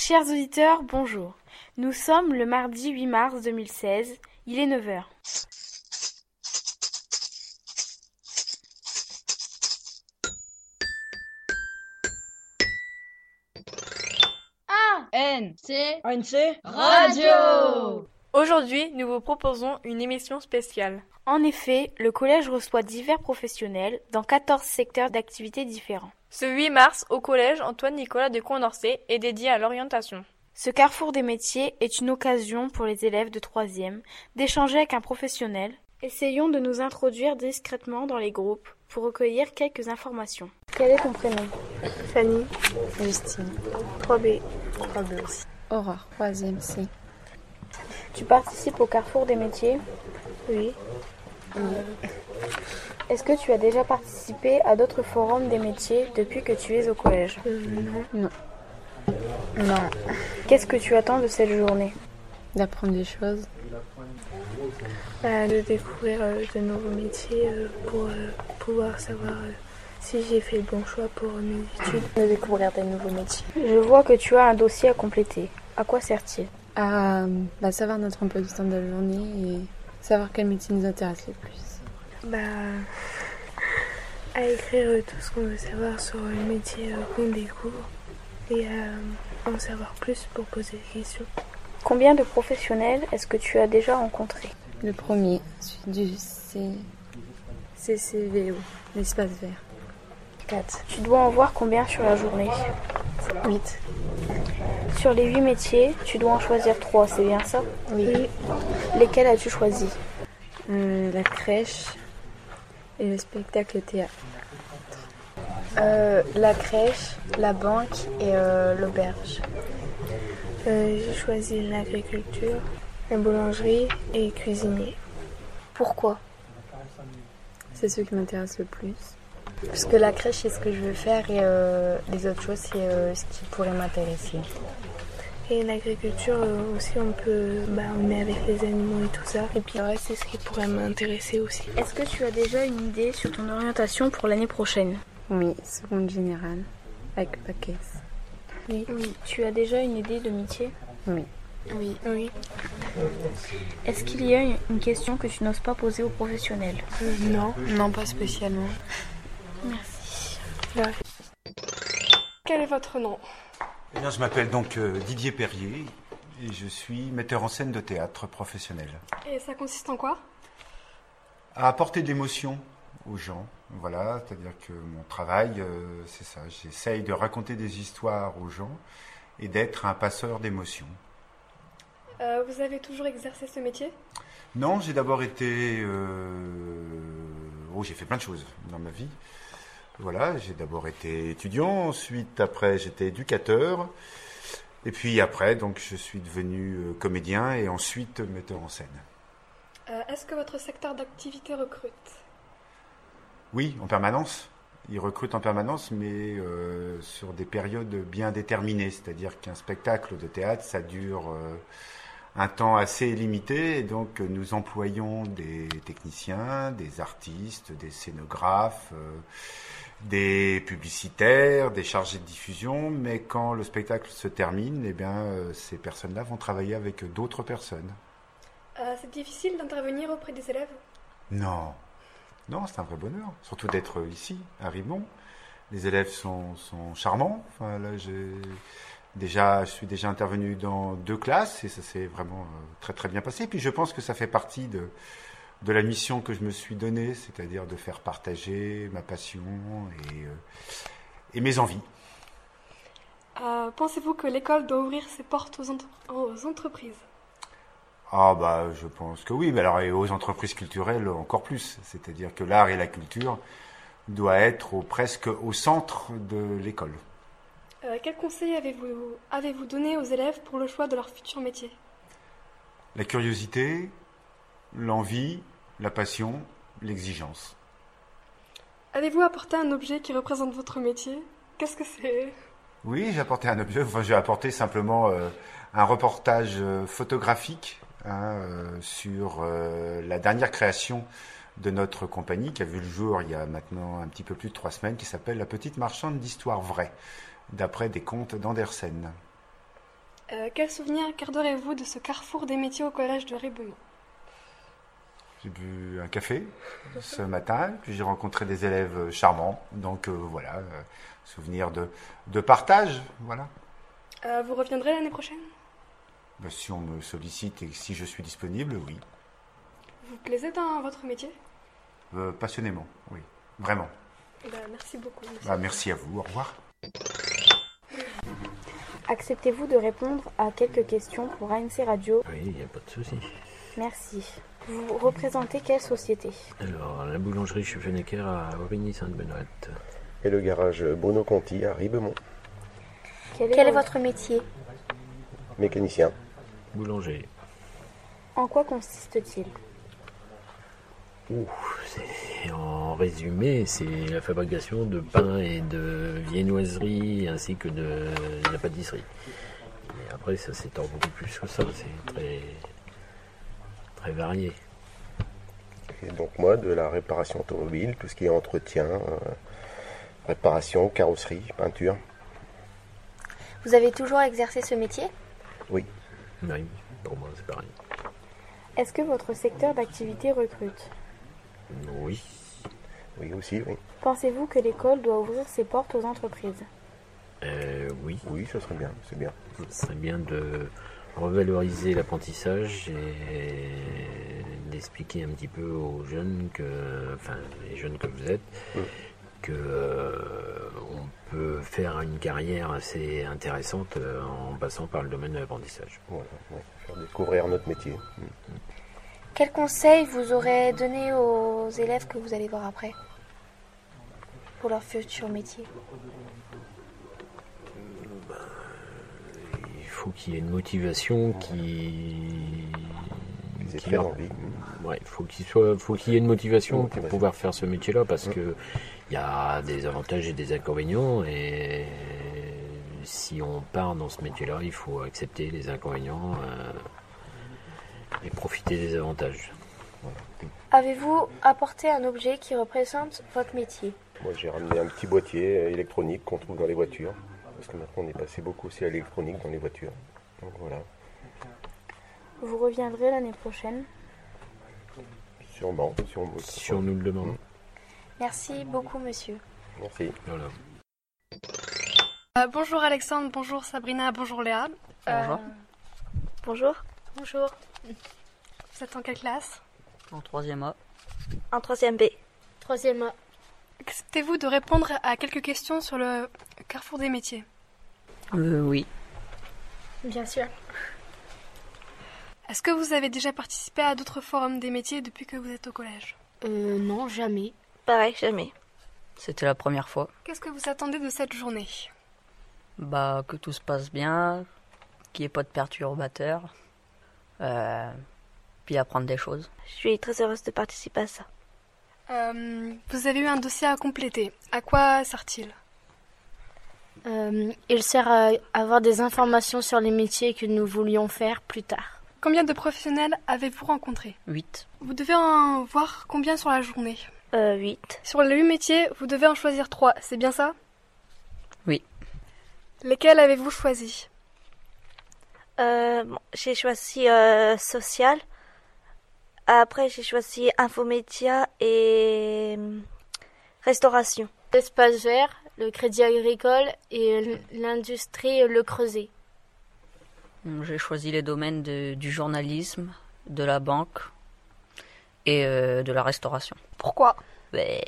Chers auditeurs, bonjour. Nous sommes le mardi 8 mars 2016. Il est 9 heures. N, C, ANC Radio Aujourd'hui, nous vous proposons une émission spéciale. En effet, le collège reçoit divers professionnels dans 14 secteurs d'activité différents. Ce 8 mars, au collège Antoine-Nicolas de Condorcet est dédié à l'orientation. Ce carrefour des métiers est une occasion pour les élèves de 3e d'échanger avec un professionnel. Essayons de nous introduire discrètement dans les groupes pour recueillir quelques informations. Quel est ton prénom? Fanny, Justine, 3B. 3B aussi. Aurore, 3ème C. Tu participes au carrefour des métiers? Oui. Est-ce que tu as déjà participé à d'autres forums des métiers depuis que tu es au collège? Euh, non. Non, Qu'est-ce que tu attends de cette journée? D'apprendre des choses. Bah, de découvrir euh, de nouveaux métiers euh, pour euh, pouvoir savoir euh, si j'ai fait le bon choix pour euh, mes études. De découvrir des nouveaux métiers. Je vois que tu as un dossier à compléter. À quoi sert-il? À bah, savoir notre emploi du temps de la journée et savoir quel métier nous intéresse le plus. Bah, à écrire euh, tout ce qu'on veut savoir sur le métier euh, qu'on découvre et à en savoir plus pour poser des questions. Combien de professionnels est-ce que tu as déjà rencontrés? Le premier, celui du C... CCVO, l'espace vert. 4. Tu dois en voir combien sur la journée? 8. Sur les 8 métiers, tu dois en choisir 3, c'est bien ça? Oui. Lesquels as-tu choisi? Euh, la crèche et le spectacle théâtre. Euh, la crèche, la banque et euh, l'auberge. Euh, j'ai choisi l'agriculture, la boulangerie et cuisinier. Pourquoi? C'est ce qui m'intéresse le plus. Parce que la crèche, c'est ce que je veux faire et les autres choses, c'est ce qui pourrait m'intéresser. Et l'agriculture euh, aussi, on peut, bah, on est avec les animaux et tout ça. Et puis ouais, c'est ce qui pourrait m'intéresser aussi. Est-ce que tu as déjà une idée sur ton orientation pour l'année prochaine? Oui, seconde générale, avec paquet. Oui. Tu as déjà une idée de métier? Oui. Oui, oui. Est-ce qu'il y a une- question que tu n'oses pas poser aux professionnels? Euh, non. Non, pas spécialement. Merci. Quel est votre nom? Eh bien, je m'appelle donc euh, Didier Perrier et je suis metteur en scène de théâtre professionnel. Et ça consiste en quoi? À apporter de l'émotion aux gens, voilà, c'est-à-dire que mon travail, euh, c'est ça, j'essaye de raconter des histoires aux gens et d'être un passeur d'émotions. Euh, Vous avez toujours exercé ce métier? Non, j'ai d'abord été... Oh, j'ai fait plein de choses dans ma vie. Voilà, j'ai d'abord été étudiant, ensuite après j'étais éducateur, et puis après donc je suis devenu euh, comédien et ensuite metteur en scène. Euh, Est-ce que votre secteur d'activité recrute? Oui, en permanence. Ils recrutent en permanence, mais euh, sur des périodes bien déterminées. C'est-à-dire qu'un spectacle de théâtre, ça dure euh, un temps assez limité. Et donc, nous employons des techniciens, des artistes, des scénographes, des publicitaires, des chargés de diffusion. Mais quand le spectacle se termine, eh bien, euh, ces personnes-là vont travailler avec d'autres personnes. Euh, C'est difficile d'intervenir auprès des élèves? Non, non, c'est un vrai bonheur. Surtout d'être ici, à Ribon. Les élèves sont, sont charmants. Enfin, là, j'ai déjà, je suis déjà intervenu dans deux classes et ça s'est vraiment euh, très très bien passé. Puis je pense que ça fait partie de, de la mission que je me suis donnée, c'est-à-dire de faire partager ma passion et, euh, et mes envies. Euh, Pensez-vous que l'école doit ouvrir ses portes aux, entre- aux entreprises? Ah bah je pense que oui, mais alors et aux entreprises culturelles encore plus. C'est-à-dire que l'art et la culture doivent être au- presque au centre de l'école. Euh, Quel conseil avez-vous avez-vous donné aux élèves pour le choix de leur futur métier? La curiosité, l'envie, la passion, l'exigence. Avez-vous apporté un objet qui représente votre métier? Qu'est-ce que c'est? Oui, j'ai apporté un objet, enfin j'ai apporté simplement euh, un reportage euh, photographique hein, euh, sur la dernière création de notre compagnie qui a vu le jour il y a maintenant un petit peu plus de trois semaines, qui s'appelle La Petite Marchande d'Histoire Vraie, d'après des contes d'Andersen. Quel souvenir garderez-vous de ce carrefour des métiers au collège de Ribemont? J'ai bu un café ce matin, puis j'ai rencontré des élèves charmants. Donc euh, voilà, euh, souvenir de, de partage. Voilà. Euh, vous reviendrez l'année prochaine? Ben, si on me sollicite et si je suis disponible, oui. Vous plaisez dans votre métier? Euh, passionnément, oui. Vraiment. Eh ben, Merci beaucoup. monsieur. Bah, merci à vous. Au revoir. Acceptez-vous de répondre à quelques questions pour ANC Radio? Oui, il n'y a pas de souci. Merci. Vous représentez quelle société? Alors, la boulangerie Schuffenecker à Aurigny-Sainte-Benoîte. Et le garage Bruno Conti à Ribemont, Quel est, votre métier? Mécanicien. Boulanger. En quoi consiste-t-il? Ouh, c'est- en résumé, c'est la fabrication de pain et de viennoiserie ainsi que de, de la pâtisserie. Et après, ça s'étend beaucoup plus que ça. C'est très, très varié. Et donc moi, de la réparation automobile, tout ce qui est entretien, euh, réparation, carrosserie, peinture. Vous avez toujours exercé ce métier? Oui, Oui, pour moi, c'est pareil. Est-ce que votre secteur d'activité recrute? Oui, oui aussi, oui. Pensez-vous que l'école doit ouvrir ses portes aux entreprises? Euh, oui. Oui, ce serait bien, c'est bien. Ce serait bien de revaloriser l'apprentissage et d'expliquer un petit peu aux jeunes que, enfin, les jeunes que vous êtes, Mm. que euh, on peut faire une carrière assez intéressante euh, en passant par le domaine de l'apprentissage. Voilà, ouais, faire découvrir notre métier. Mm. Quels conseils vous aurez donné aux élèves que vous allez voir après pour leur futur métier? Faut qu'il y ait une motivation qui. Ils aient qui très leur- envie. Ouais, faut qu'il soit, faut qu'il y ait une motivation pour pouvoir faire ce métier-là, parce Mm. que il y a des avantages et des inconvénients, et si on part dans ce métier-là, il faut accepter les inconvénients euh, et profiter des avantages. Avez-vous apporté un objet qui représente votre métier? Moi, j'ai ramené un petit boîtier électronique qu'on trouve dans les voitures. Parce que maintenant, on est passé beaucoup aussi à l'électronique dans les voitures. Donc voilà, Vous reviendrez l'année prochaine. sûrement, si on Si on nous le demande. Merci beaucoup, monsieur. Merci. Voilà. Euh, bonjour Alexandre, bonjour Sabrina, bonjour Léa. Bonjour. Bonjour. Bonjour. Vous êtes en quelle classe? En troisième A. En troisième B. Troisième A. Acceptez-vous de répondre à quelques questions sur le carrefour des métiers? Euh, oui. Bien sûr. Est-ce que vous avez déjà participé à d'autres forums des métiers depuis que vous êtes au collège? Euh, non, jamais. Pareil, jamais. C'était la première fois. Qu'est-ce que vous attendez de cette journée? Bah, que tout se passe bien, qu'il n'y ait pas de perturbateurs. Euh, puis apprendre des choses. Je suis très heureuse de participer à ça. Euh, Vous avez eu un dossier à compléter. À quoi sert-il? Euh, il sert à avoir des informations sur les métiers que nous voulions faire plus tard. Combien de professionnels avez-vous rencontrés? 8. Vous devez en voir combien sur la journée? Euh, 8. Sur les 8 métiers, vous devez en choisir 3, c'est bien ça? Oui. Lesquels avez-vous choisi Euh, bon, j'ai choisi euh, social. Après, j'ai choisi infomédia et euh, restauration. L'espace vert, le crédit agricole et l'industrie Le Creuset. J'ai choisi les domaines de- du journalisme, de la banque et euh, de la restauration. Pourquoi? Ben,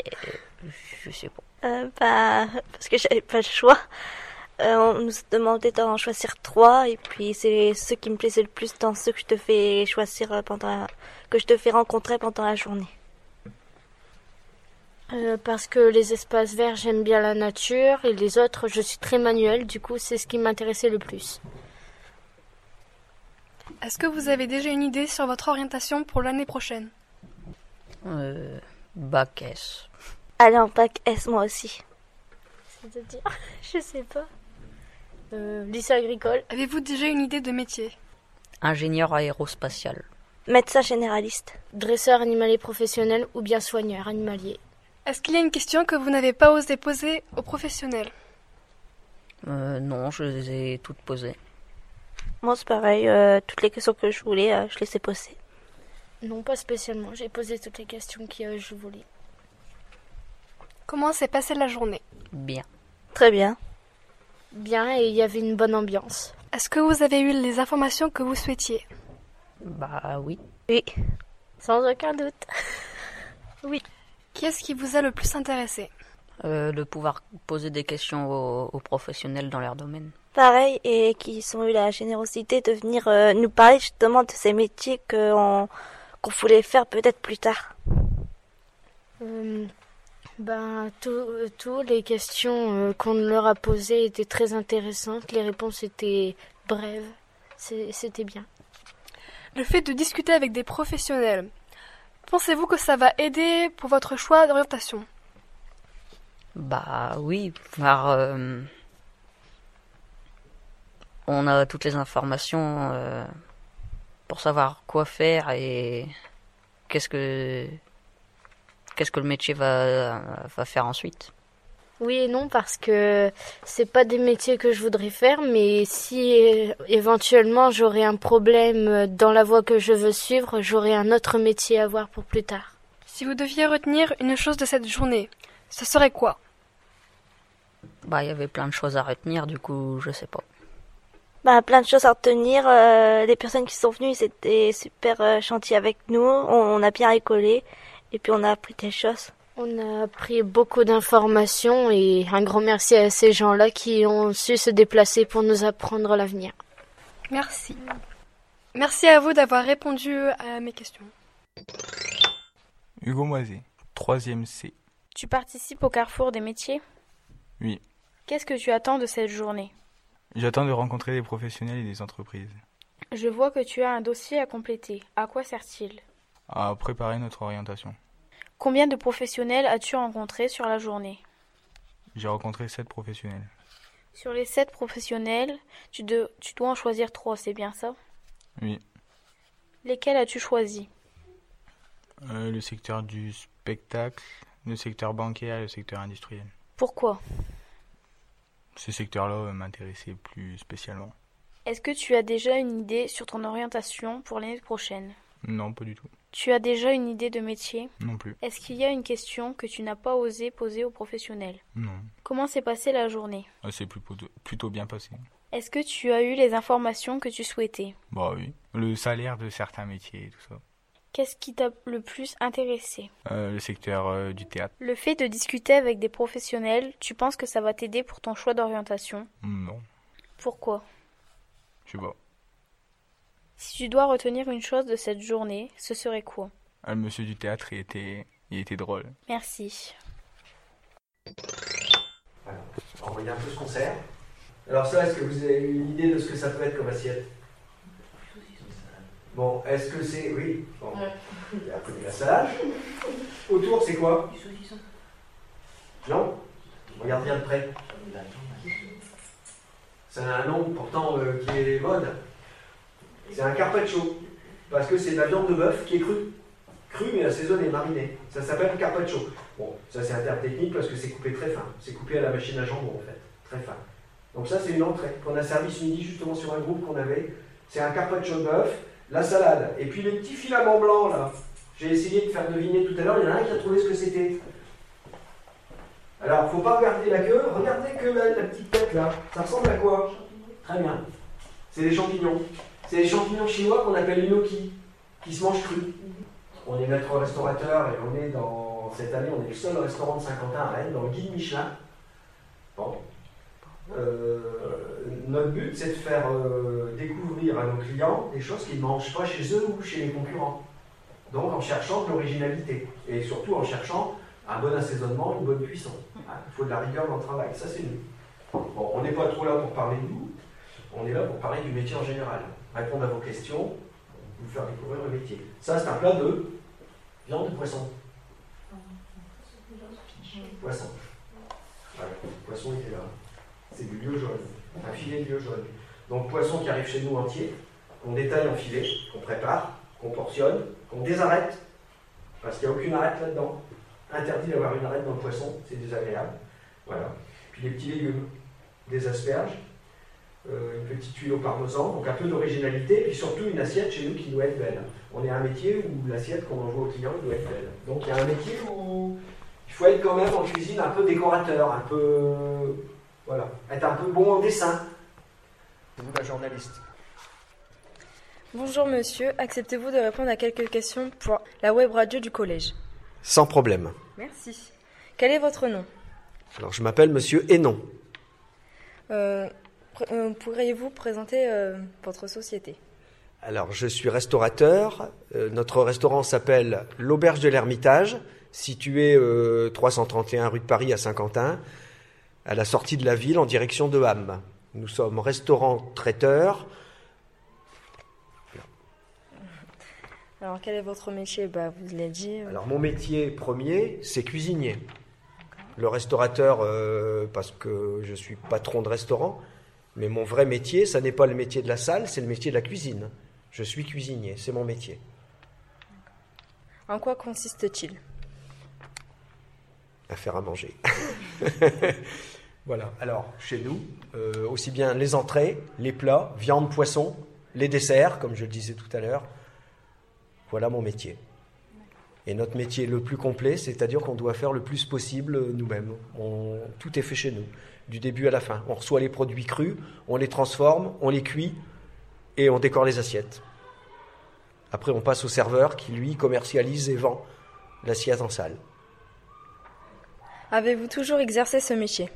je sais pas. Euh, bah, parce que j'avais pas le choix. Euh, on nous demandait d'en choisir trois et puis c'est ceux qui me plaisaient le plus dans ceux que je te fais choisir euh, pendant que je te fais rencontrer pendant la journée. Euh, parce que les espaces verts, j'aime bien la nature et les autres, je suis très manuel, du coup, c'est ce qui m'intéressait le plus. Est-ce que vous avez déjà une idée sur votre orientation pour l'année prochaine? Euh, bac S. Allez en bac S moi aussi. C'est-à-dire Je sais pas. Euh, lycée agricole. Avez-vous déjà une idée de métier? Ingénieur aérospatial. Médecin généraliste. Dresseur animalier professionnel ou bien soigneur animalier. Est-ce qu'il y a une question que vous n'avez pas osé poser aux professionnels? Euh, non, je les ai toutes posées. Moi, c'est pareil. euh, toutes les questions que je voulais, euh, je les ai posées. Non, pas spécialement. J'ai posé toutes les questions que euh, je voulais. Comment s'est passée la journée? Bien. Très bien. Bien, et il y avait une bonne ambiance. Est-ce que vous avez eu les informations que vous souhaitiez? Bah oui. Oui. Sans aucun doute. Oui. Qu'est-ce qui vous a le plus intéressé? Euh, de pouvoir poser des questions aux, aux professionnels dans leur domaine. Pareil, et qui ont eu la générosité de venir euh, nous parler justement de ces métiers qu'on qu'on voulait faire peut-être plus tard. Euh, ben, toutes les questions euh, qu'on leur a posées étaient très intéressantes. Les réponses étaient brèves. C'était bien. Le fait de discuter avec des professionnels, pensez-vous que ça va aider pour votre choix d'orientation? Bah oui, car euh, on a toutes les informations euh, pour savoir quoi faire et qu'est-ce que qu'est-ce que le métier va, va faire ensuite. Oui et non parce que c'est pas des métiers que je voudrais faire, mais si euh, éventuellement j'aurais un problème dans la voie que je veux suivre, j'aurais un autre métier à voir pour plus tard. Si vous deviez retenir une chose de cette journée, ce serait quoi? Bah il y avait plein de choses à retenir, du coup je sais pas. Bah, plein de choses à retenir. euh, les personnes qui sont venues, ils étaient super euh, avec nous. On, on a bien rigolé. Et puis on a appris des choses. On a appris beaucoup d'informations et un grand merci à ces gens-là qui ont su se déplacer pour nous apprendre l'avenir. Merci. Merci à vous d'avoir répondu à mes questions. Hugo Moisé, 3ème C. Tu participes au carrefour des métiers? Oui. Qu'est-ce que tu attends de cette journée? J'attends de rencontrer des professionnels et des entreprises. Je vois que tu as un dossier à compléter. À quoi sert-il? À préparer notre orientation. Combien de professionnels as-tu rencontré sur la journée? J'ai rencontré 7 professionnels. Sur les sept professionnels, tu, de- tu dois en choisir trois, c'est bien ça? Oui. Lesquels as-tu choisi? Euh, le secteur du spectacle, le secteur bancaire et le secteur industriel. Pourquoi? Ces secteurs-là euh, m'intéressaient plus spécialement. Est-ce que tu as déjà une idée sur ton orientation pour l'année prochaine? Non, pas du tout. Tu as déjà une idée de métier? Non plus. Est-ce qu'il y a une question que tu n'as pas osé poser aux professionnels? Non. Comment s'est passée la journée? Ah, C'est plutôt, bien passé. Est-ce que tu as eu les informations que tu souhaitais? Bah oui. Le salaire de certains métiers et tout ça. Qu'est-ce qui t'a le plus intéressé? Euh, le secteur euh, du théâtre. Le fait de discuter avec des professionnels, tu penses que ça va t'aider pour ton choix d'orientation? Non. Pourquoi? Je sais pas. Si tu dois retenir une chose de cette journée, ce serait quoi? Ah, le monsieur du théâtre, il était, il était drôle. Merci. On regarde un peu ce concert. Alors ça, est-ce que vous avez une idée de ce que ça peut être comme assiette? Bon, est-ce que c'est... Oui, bon. Il y a un peu de glaçage. Autour, c'est quoi? Non? Regarde bien de près. Ça a un nom pourtant euh, qui est mode. C'est un carpaccio. Parce que c'est de la viande de bœuf qui est crue. Crue mais assaisonnée, marinée. Ça s'appelle carpaccio. Bon, ça c'est un terme technique parce que c'est coupé très fin. C'est coupé à la machine à jambon en fait. Très fin. Donc ça c'est une entrée qu'on a servi ce midi justement sur un groupe qu'on avait. C'est un carpaccio de bœuf, la salade. Et puis les petits filaments blancs là. J'ai essayé de faire deviner tout à l'heure, il y en a un qui a trouvé ce que c'était. Alors, faut pas regarder la queue, regardez que la, la petite tête là. Ça ressemble à quoi? Très bien. C'est des champignons. C'est des champignons chinois qu'on appelle gnocchi, qui se mangent crus. On est maître restaurateur et on est dans. Cette année, on est le seul restaurant de Saint-Quentin à Rennes, dans le guide Michelin. Bon. Euh, notre but, c'est de faire euh, découvrir à nos clients des choses qu'ils ne mangent pas chez eux ou chez les concurrents. Donc en cherchant de l'originalité et surtout en cherchant un bon assaisonnement, une bonne cuisson. Ah, Il faut de la rigueur dans le travail, ça c'est nous. Bon, on n'est pas trop là pour parler de nous, on est là pour parler du métier en général. Répondre à vos questions, vous faire découvrir le métier. Ça c'est un plat de viande de poisson. Poisson. Voilà, poisson est là. C'est du lieu jaune, un filet de lieu jaune. Donc poisson qui arrive chez nous entier, qu'on détaille en filets, qu'on prépare, qu'on portionne, qu'on désarrête, parce qu'il n'y a aucune arête là-dedans. Interdit d'avoir une arête dans le poisson, c'est désagréable. Voilà. Puis les petits légumes, des asperges, euh, une petite huile au parmesan, donc un peu d'originalité, puis surtout une assiette chez nous qui doit être belle. On est un métier où l'assiette qu'on envoie au client doit être belle. Donc il y a un métier où il faut être quand même en cuisine un peu décorateur, un peu. Voilà, être un peu bon en dessin. C'est vous la journaliste. Bonjour monsieur, acceptez-vous de répondre à quelques questions pour la web radio du collège? Sans problème. Merci. Quel est votre nom? Alors je m'appelle monsieur Hénon. Euh, pourriez-vous présenter euh, votre société? Alors je suis restaurateur. notre restaurant s'appelle l'Auberge de l'Ermitage, situé 331 rue de Paris à Saint-Quentin, à la sortie de la ville en direction de Ham. Nous sommes restaurant-traiteur Alors, quel est votre métier? Bah, Vous l'avez dit. Euh. Alors, mon métier premier, c'est cuisinier. Le restaurateur, euh, parce que je suis patron de restaurant, mais mon vrai métier, ça n'est pas le métier de la salle, c'est le métier de la cuisine. Je suis cuisinier, c'est mon métier. En quoi consiste-t-il? À faire à manger. voilà. Alors, chez nous, euh, aussi bien les entrées, les plats, viande, poisson, les desserts, comme je le disais tout à l'heure, voilà mon métier. Et notre métier le plus complet, c'est-à-dire qu'on doit faire le plus possible nous-mêmes. tout est fait chez nous, du début à la fin. On reçoit les produits crus, on les transforme, on les cuit et on décore les assiettes. Après, on passe au serveur qui, lui, commercialise et vend l'assiette en salle. Avez-vous toujours exercé ce métier?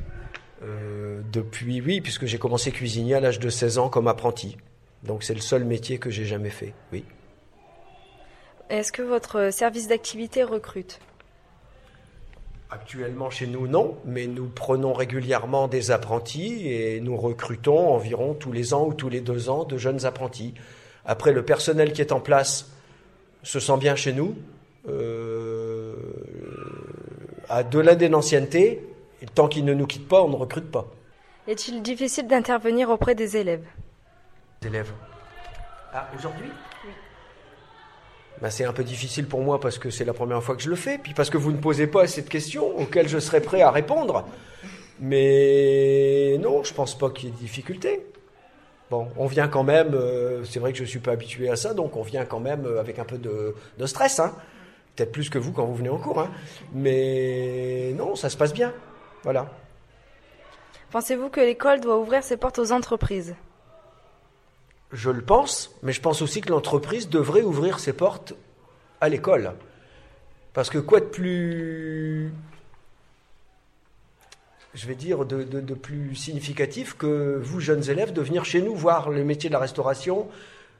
Euh, Depuis, oui, puisque j'ai commencé cuisinier à l'âge de 16 ans comme apprenti. Donc c'est le seul métier que j'ai jamais fait, oui. Est-ce que votre service d'activité recrute? Actuellement chez nous, non, mais nous prenons régulièrement des apprentis et nous recrutons environ tous les ans ou tous les deux ans de jeunes apprentis. Après, le personnel qui est en place se sent bien chez nous, euh, a de l'année d'ancienneté, et tant qu'il ne nous quitte pas, on ne recrute pas. Est-il difficile d'intervenir auprès des élèves? Des élèves Ah, aujourd'hui? Bah, c'est un peu difficile pour moi parce que c'est la première fois que je le fais, puis parce que vous ne posez pas cette question auxquelles je serais prêt à répondre. Mais non, je pense pas qu'il y ait de difficulté. Bon, on vient quand même, euh, c'est vrai que je ne suis pas habitué à ça, donc on vient quand même euh, avec un peu de, stress. Hein. Peut-être plus que vous quand vous venez en cours. Hein. Mais non, ça se passe bien. Voilà. Pensez-vous que l'école doit ouvrir ses portes aux entreprises? Je le pense, mais je pense aussi que l'entreprise devrait ouvrir ses portes à l'école. Parce que quoi de plus, je vais dire, de, plus significatif que vous, jeunes élèves, de venir chez nous voir les métiers de la restauration,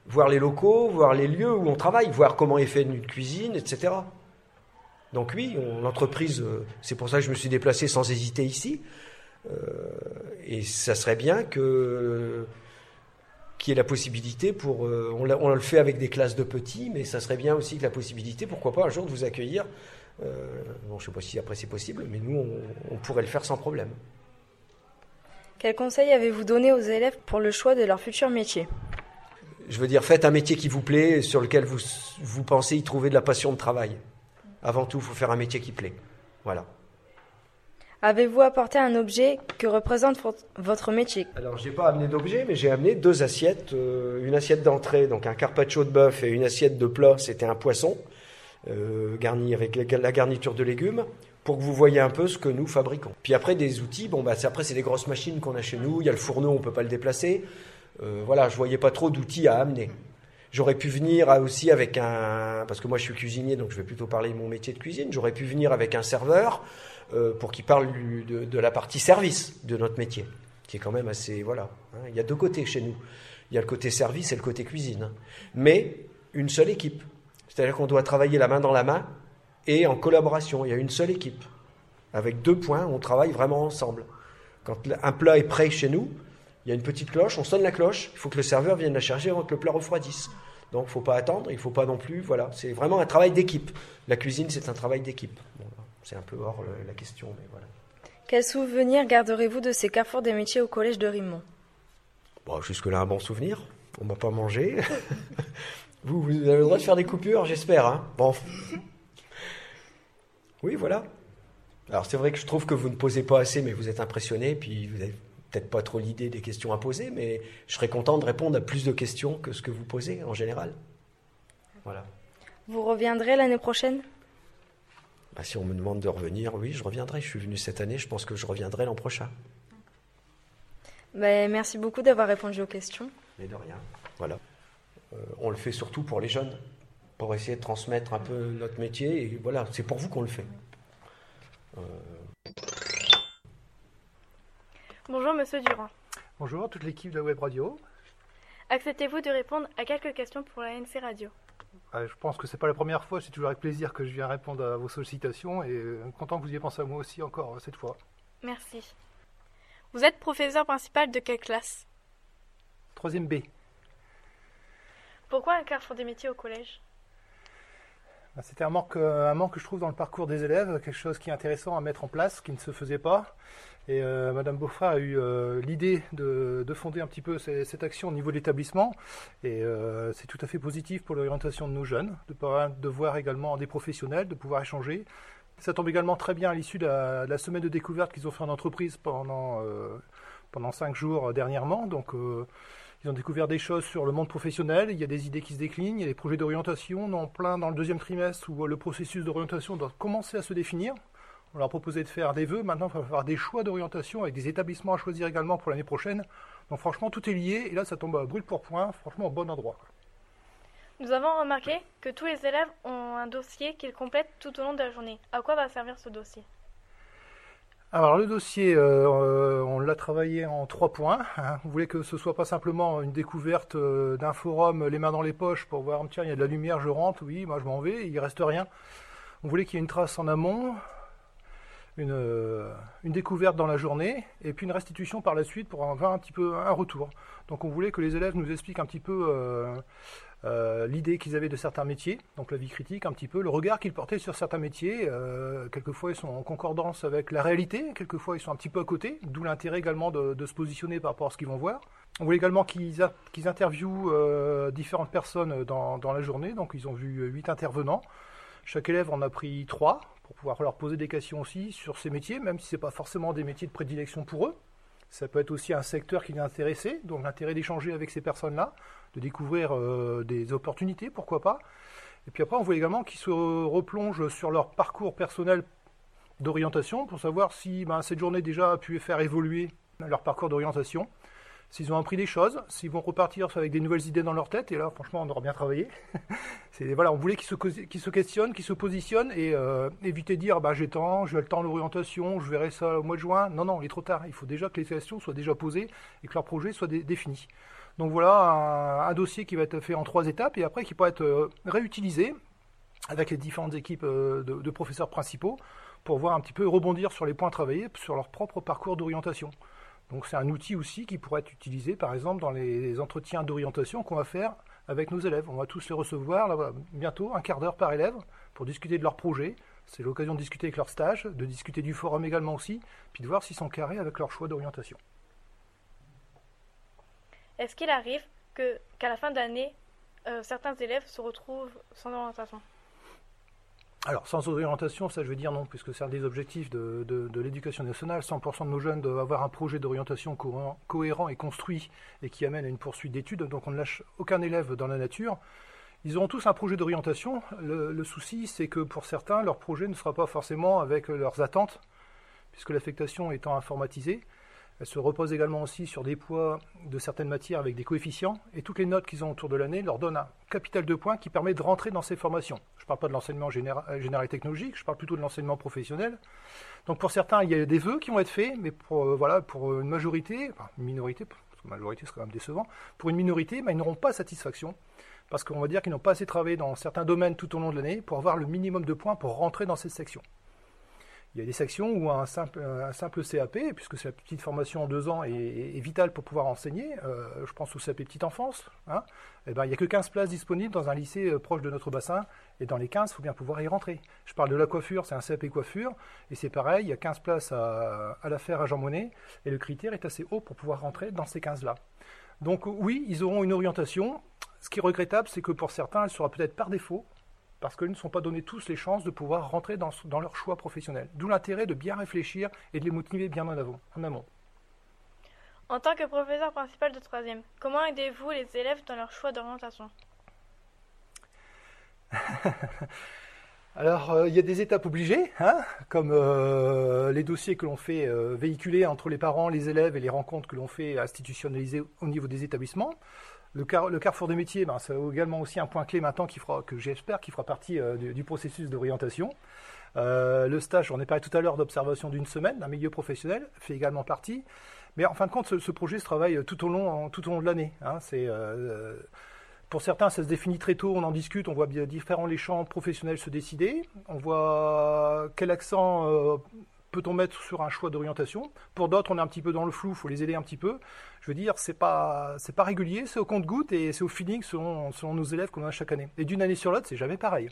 voir les locaux, voir les lieux où on travaille, voir comment est fait une cuisine, etc. Donc oui, l'entreprise, euh, c'est pour ça que je me suis déplacé sans hésiter ici. Euh, et ça serait bien que qui est la possibilité pour. Euh, on, le fait avec des classes de petits, mais ça serait bien aussi que la possibilité, pourquoi pas un jour de vous accueillir. Euh, bon, je ne sais pas si après c'est possible, mais nous, on, pourrait le faire sans problème. Quel conseil avez-vous donné aux élèves pour le choix de leur futur métier? Je veux dire, faites un métier qui vous plaît, sur lequel vous, vous pensez y trouver de la passion de travail. Avant tout, il faut faire un métier qui plaît. Voilà. Avez-vous apporté un objet que représente votre métier Alors, j'ai pas amené d'objet, mais j'ai amené deux assiettes. Euh, une assiette d'entrée, donc un carpaccio de bœuf, et une assiette de plat, c'était un poisson, euh, garni avec la garniture de légumes, pour que vous voyez un peu ce que nous fabriquons. Puis après, des outils, bon, bah, après, c'est des grosses machines qu'on a chez nous. Il y a le fourneau, on peut pas le déplacer. Euh, voilà, je voyais pas trop d'outils à amener. J'aurais pu venir aussi avec un, parce que moi je suis cuisinier, donc je vais plutôt parler de mon métier de cuisine. J'aurais pu venir avec un serveur, euh, pour qu'il parle de, la partie service de notre métier, qui est quand même assez... Voilà, hein. il y a deux côtés chez nous. Il y a le côté service et le côté cuisine. Hein. Mais une seule équipe. C'est-à-dire qu'on doit travailler la main dans la main et en collaboration. Il y a une seule équipe. Avec deux points, on travaille vraiment ensemble. Quand un plat est prêt chez nous, il y a une petite cloche, on sonne la cloche, il faut que le serveur vienne la charger avant que le plat refroidisse. Donc il ne faut pas attendre, il ne faut pas non plus. Voilà, c'est vraiment un travail d'équipe. La cuisine, c'est un travail d'équipe. C'est un peu hors la question, mais voilà. Quel souvenir garderez-vous de ces carrefours des métiers au collège de Rimont? Bon, Jusque-là, un bon souvenir. On m'a pas mangé. vous, vous avez le droit de faire des coupures, j'espère. Hein bon. Oui, voilà. Alors c'est vrai que je trouve que vous ne posez pas assez, mais vous êtes impressionné, puis vous peut-être pas trop l'idée des questions à poser, mais je serais content de répondre à plus de questions que ce que vous posez en général. Voilà. Vous reviendrez l'année prochaine? Bah, Si on me demande de revenir, oui, je reviendrai. Je suis venu cette année, je pense que je reviendrai l'an prochain. Bah, merci beaucoup d'avoir répondu aux questions. Mais de rien. Voilà. Euh, on le fait surtout pour les jeunes, pour essayer de transmettre un peu notre métier. Et voilà, c'est pour vous qu'on le fait. Euh, Bonjour Monsieur Durand. Bonjour toute l'équipe de Web Radio. Acceptez-vous de répondre à quelques questions pour la NC Radio? Euh, Je pense que c'est pas la première fois, c'est toujours avec plaisir que je viens répondre à vos sollicitations et euh, content que vous ayez pensé à moi aussi encore euh, cette fois. Merci. Vous êtes professeur principal de quelle classe? Troisième B. Pourquoi un carrefour des métiers au collège? C'était un manque, un manque que je trouve dans le parcours des élèves, quelque chose qui est intéressant à mettre en place, qui ne se faisait pas. Et euh, Madame Beaufrère a eu euh, l'idée de, fonder un petit peu cette action au niveau de l'établissement. Et euh, c'est tout à fait positif pour l'orientation de nos jeunes, de, de voir également des professionnels, de pouvoir échanger. Ça tombe également très bien à l'issue de, la semaine de découverte qu'ils ont fait en entreprise pendant, pendant cinq jours dernièrement. Donc ils ont découvert des choses sur le monde professionnel, il y a des idées qui se déclinent, il y a des projets d'orientation, en plein dans le deuxième trimestre où le processus d'orientation doit commencer à se définir. On leur a proposé de faire des vœux. Maintenant, il va falloir des choix d'orientation avec des établissements à choisir également pour l'année prochaine. Donc franchement, tout est lié. Et là, ça tombe à brûle pour point. Franchement, au bon endroit. Nous avons remarqué que tous les élèves ont un dossier qu'ils complètent tout au long de la journée. À quoi va servir ce dossier? Alors le dossier, euh, on l'a travaillé en trois points. Hein. On voulait que ce soit pas simplement une découverte euh, d'un forum, les mains dans les poches, pour voir tiens il y a de la lumière, je rentre, oui, moi je m'en vais, il reste rien. On voulait qu'il y ait une trace en amont, une, découverte dans la journée et puis une restitution par la suite pour avoir un petit peu un retour. Donc on voulait que les élèves nous expliquent un petit peu euh, euh, l'idée qu'ils avaient de certains métiers, donc la vie critique un petit peu, le regard qu'ils portaient sur certains métiers. Euh, quelquefois ils sont en concordance avec la réalité, quelquefois ils sont un petit peu à côté, d'où l'intérêt également de, se positionner par rapport à ce qu'ils vont voir. On voulait également qu'ils interviewent différentes personnes dans, dans la journée, donc ils ont vu huit intervenants. Chaque élève en a pris trois pour pouvoir leur poser des questions aussi sur ces métiers, même si ce n'est pas forcément des métiers de prédilection pour eux. Ça peut être aussi un secteur qui les intéressait, donc l'intérêt d'échanger avec ces personnes-là, de découvrir euh, des opportunités, pourquoi pas. Et puis après, on voit également qu'ils se replongent sur leur parcours personnel d'orientation pour savoir si ben, cette journée déjà a pu faire évoluer leur parcours d'orientation s'ils ont appris des choses, s'ils vont repartir avec des nouvelles idées dans leur tête, et là, franchement, on aura bien travaillé. voilà, on voulait qu'ils se, questionnent, qu'ils se positionnent, et euh, éviter de dire, bah, j'ai temps, j'ai le temps l'orientation, je verrai ça au mois de juin. Non, non, il est trop tard. Il faut déjà que les questions soient déjà posées et que leur projet soit défini. Donc voilà un, dossier qui va être fait en trois étapes, et après qui peut être euh, réutilisé avec les différentes équipes euh, de professeurs principaux pour voir un petit peu rebondir sur les points travaillés sur leur propre parcours d'orientation. Donc c'est un outil aussi qui pourrait être utilisé par exemple dans les entretiens d'orientation qu'on va faire avec nos élèves. On va tous les recevoir bientôt, un quart d'heure par élève, pour discuter de leur projet. C'est l'occasion de discuter avec leur stage, de discuter du forum également aussi, puis de voir s'ils sont carrés avec leur choix d'orientation. Est-ce qu'il arrive qu'à la fin d'année, euh, certains élèves se retrouvent sans orientation? Alors, sans orientation, ça je veux dire non, puisque c'est un des objectifs de, l'éducation nationale. 100% de nos jeunes doivent avoir un projet d'orientation cohérent, et construit et qui amène à une poursuite d'études. Donc on ne lâche aucun élève dans la nature. Ils auront tous un projet d'orientation. Le, souci, c'est que pour certains, leur projet ne sera pas forcément avec leurs attentes, puisque l'affectation étant informatisée. Elle se repose également aussi sur des poids de certaines matières avec des coefficients, et toutes les notes qu'ils ont autour de l'année leur donnent un capital de points qui permet de rentrer dans ces formations. Je ne parle pas de l'enseignement général, et technologique, je parle plutôt de l'enseignement professionnel. Donc pour certains, il y a des vœux qui vont être faits, mais pour, euh, une majorité, enfin une minorité, parce que majorité c'est quand même décevant, pour une minorité, bah, ils n'auront pas satisfaction, parce qu'on va dire qu'ils n'ont pas assez travaillé dans certains domaines tout au long de l'année pour avoir le minimum de points pour rentrer dans cette section. Il y a des sections où un simple, CAP, puisque c'est la petite formation en deux ans, est, vitale pour pouvoir enseigner. Euh, je pense au CAP petite enfance. Hein, eh ben, il n'y a que 15 places disponibles dans un lycée euh, proche de notre bassin. Et dans les 15, il faut bien pouvoir y rentrer. Je parle de la coiffure, c'est un CAP coiffure. Et c'est pareil, il y a 15 places à, à la faire à Jean Monnet. Et le critère est assez haut pour pouvoir rentrer dans ces 15-là. Donc oui, ils auront une orientation. Ce qui est regrettable, c'est que pour certains, elle sera peut-être par défaut, parce qu'ils ne sont pas donnés tous les chances de pouvoir rentrer dans, leur choix professionnel. D'où l'intérêt de bien réfléchir et de les motiver bien en, avant, en amont. En tant que professeur principal de troisième, comment aidez-vous les élèves dans leur choix d'orientation? Alors, euh, il y a des étapes obligées, hein, comme euh, les dossiers que l'on fait euh, véhiculer entre les parents, les élèves et les rencontres que l'on fait institutionnaliser au niveau des établissements. Le, carrefour des métiers, ben, c'est également aussi un point clé maintenant qui fera, que j'espère qui fera partie du, processus d'orientation. le stage, on est parlé tout à l'heure d'observation d'une semaine, d'un milieu professionnel, fait également partie. Mais en fin de compte, ce, projet se travaille tout au long, tout au long de l'année. Hein. pour certains, ça se définit très tôt, on en discute, on voit bien différents les champs professionnels se décider, on voit quel accent euh, peut-on mettre sur un choix d'orientation? Pour d'autres, on est un petit peu dans le flou, il faut les aider un petit peu. Je veux dire, c'est pas c'est pas régulier, c'est au compte-goutte et c'est au feeling selon, selon nos élèves qu'on a chaque année. Et d'une année sur l'autre, c'est jamais pareil.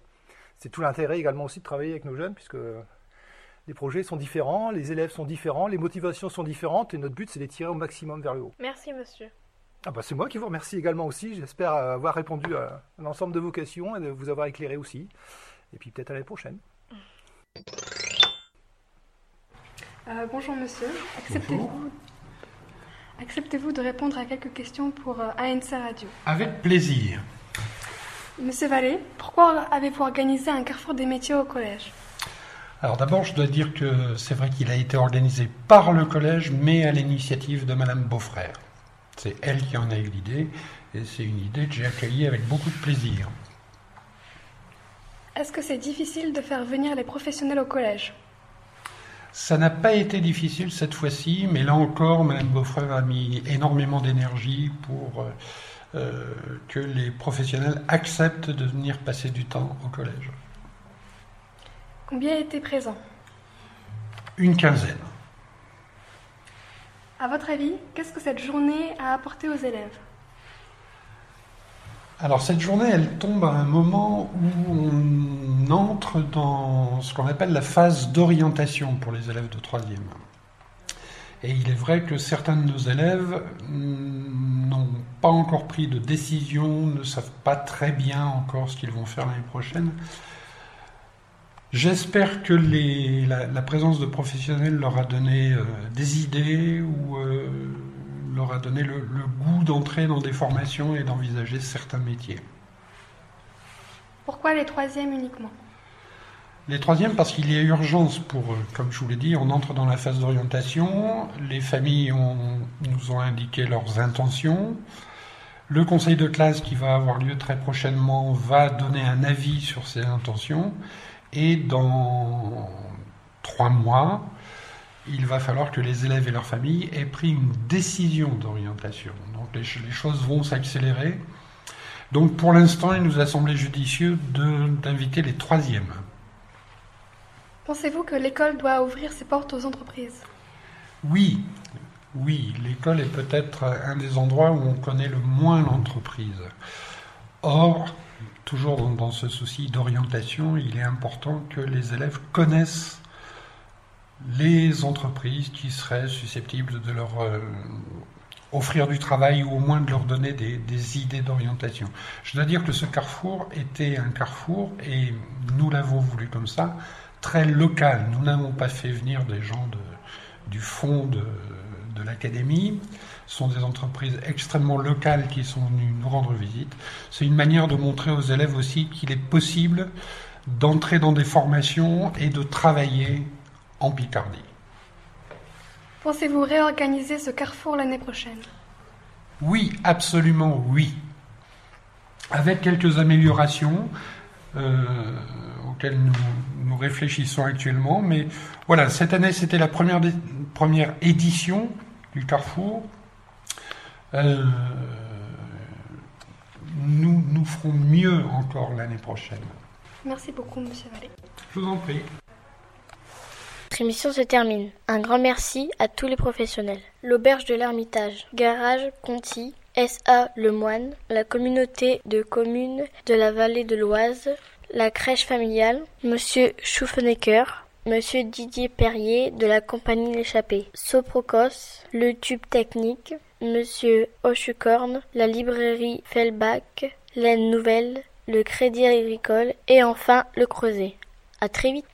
C'est tout l'intérêt également aussi de travailler avec nos jeunes, puisque les projets sont différents, les élèves sont différents, les motivations sont différentes, et notre but c'est de les tirer au maximum vers le haut. Merci monsieur. Ah bah c'est moi qui vous remercie également aussi. J'espère avoir répondu à l'ensemble de vos questions et de vous avoir éclairé aussi. Et puis peut-être à l'année prochaine. Euh, bonjour monsieur. Acceptez-vous Acceptez-vous de répondre à quelques questions pour euh, ANC Radio? Avec plaisir. Monsieur Vallée, pourquoi avez-vous organisé un carrefour des métiers au collège? Alors d'abord, je dois dire que c'est vrai qu'il a été organisé par le collège, mais à l'initiative de Madame Beaufrère. C'est elle qui en a eu l'idée, et c'est une idée que j'ai accueillie avec beaucoup de plaisir. Est-ce que c'est difficile de faire venir les professionnels au collège? Ça n'a pas été difficile cette fois-ci, mais là encore, Mme Beaufrère a mis énormément d'énergie pour euh, euh, que les professionnels acceptent de venir passer du temps au collège. Combien étaient présents? Une quinzaine. À votre avis, qu'est-ce que cette journée a apporté aux élèves? Alors cette journée, elle tombe à un moment où on entre dans ce qu'on appelle la phase d'orientation pour les élèves de troisième. Et il est vrai que certains de nos élèves n'ont pas encore pris de décision, ne savent pas très bien encore ce qu'ils vont faire l'année prochaine. J'espère que la, présence de professionnels leur a donné euh, des idées ou euh, leur a donné le, goût d'entrer dans des formations et d'envisager certains métiers. Pourquoi les troisièmes uniquement? Les troisièmes parce qu'il y a urgence pour eux. Comme je vous l'ai dit, on entre dans la phase d'orientation, les familles nous ont indiqué leurs intentions. Le conseil de classe qui va avoir lieu très prochainement va donner un avis sur ces intentions. Et dans trois mois, il va falloir que les élèves et leurs familles aient pris une décision d'orientation. Donc les, choses vont s'accélérer. Donc pour l'instant, il nous a semblé judicieux d'inviter les troisièmes. Pensez-vous que l'école doit ouvrir ses portes aux entreprises? Oui, oui, l'école est peut-être un des endroits où on connaît le moins l'entreprise. Or, toujours dans, ce souci d'orientation, il est important que les élèves connaissent les entreprises qui seraient susceptibles de leur euh, offrir du travail ou au moins de leur donner des, idées d'orientation. Je dois dire que ce carrefour était un carrefour, et nous l'avons voulu comme ça, très local. Nous n'avons pas fait venir des gens de, du fond de l'académie. Ce sont des entreprises extrêmement locales qui sont venues nous rendre visite. C'est une manière de montrer aux élèves aussi qu'il est possible d'entrer dans des formations et de travailler en Picardie. Pensez-vous réorganiser ce carrefour l'année prochaine? Oui, absolument oui. Avec quelques améliorations euh, auxquelles nous, nous, réfléchissons actuellement. Mais voilà, cette année, c'était la première, première édition du carrefour. Euh, nous, nous ferons mieux encore l'année prochaine. Merci beaucoup, Monsieur Vallée. Je vous en prie. Notre émission se termine. Un grand merci à tous les professionnels. L'auberge de l'Ermitage, Garage Conti, SA Le Moine, la communauté de communes de la vallée de l'Oise, la crèche familiale, Monsieur Schuffenecker, Monsieur Didier Perrier de la compagnie L'échappée, Soprocos, le tube technique, Monsieur Hochucorn, la librairie Fellbach, Laine Nouvelle, le Crédit Agricole et enfin le Creuset. À très vite.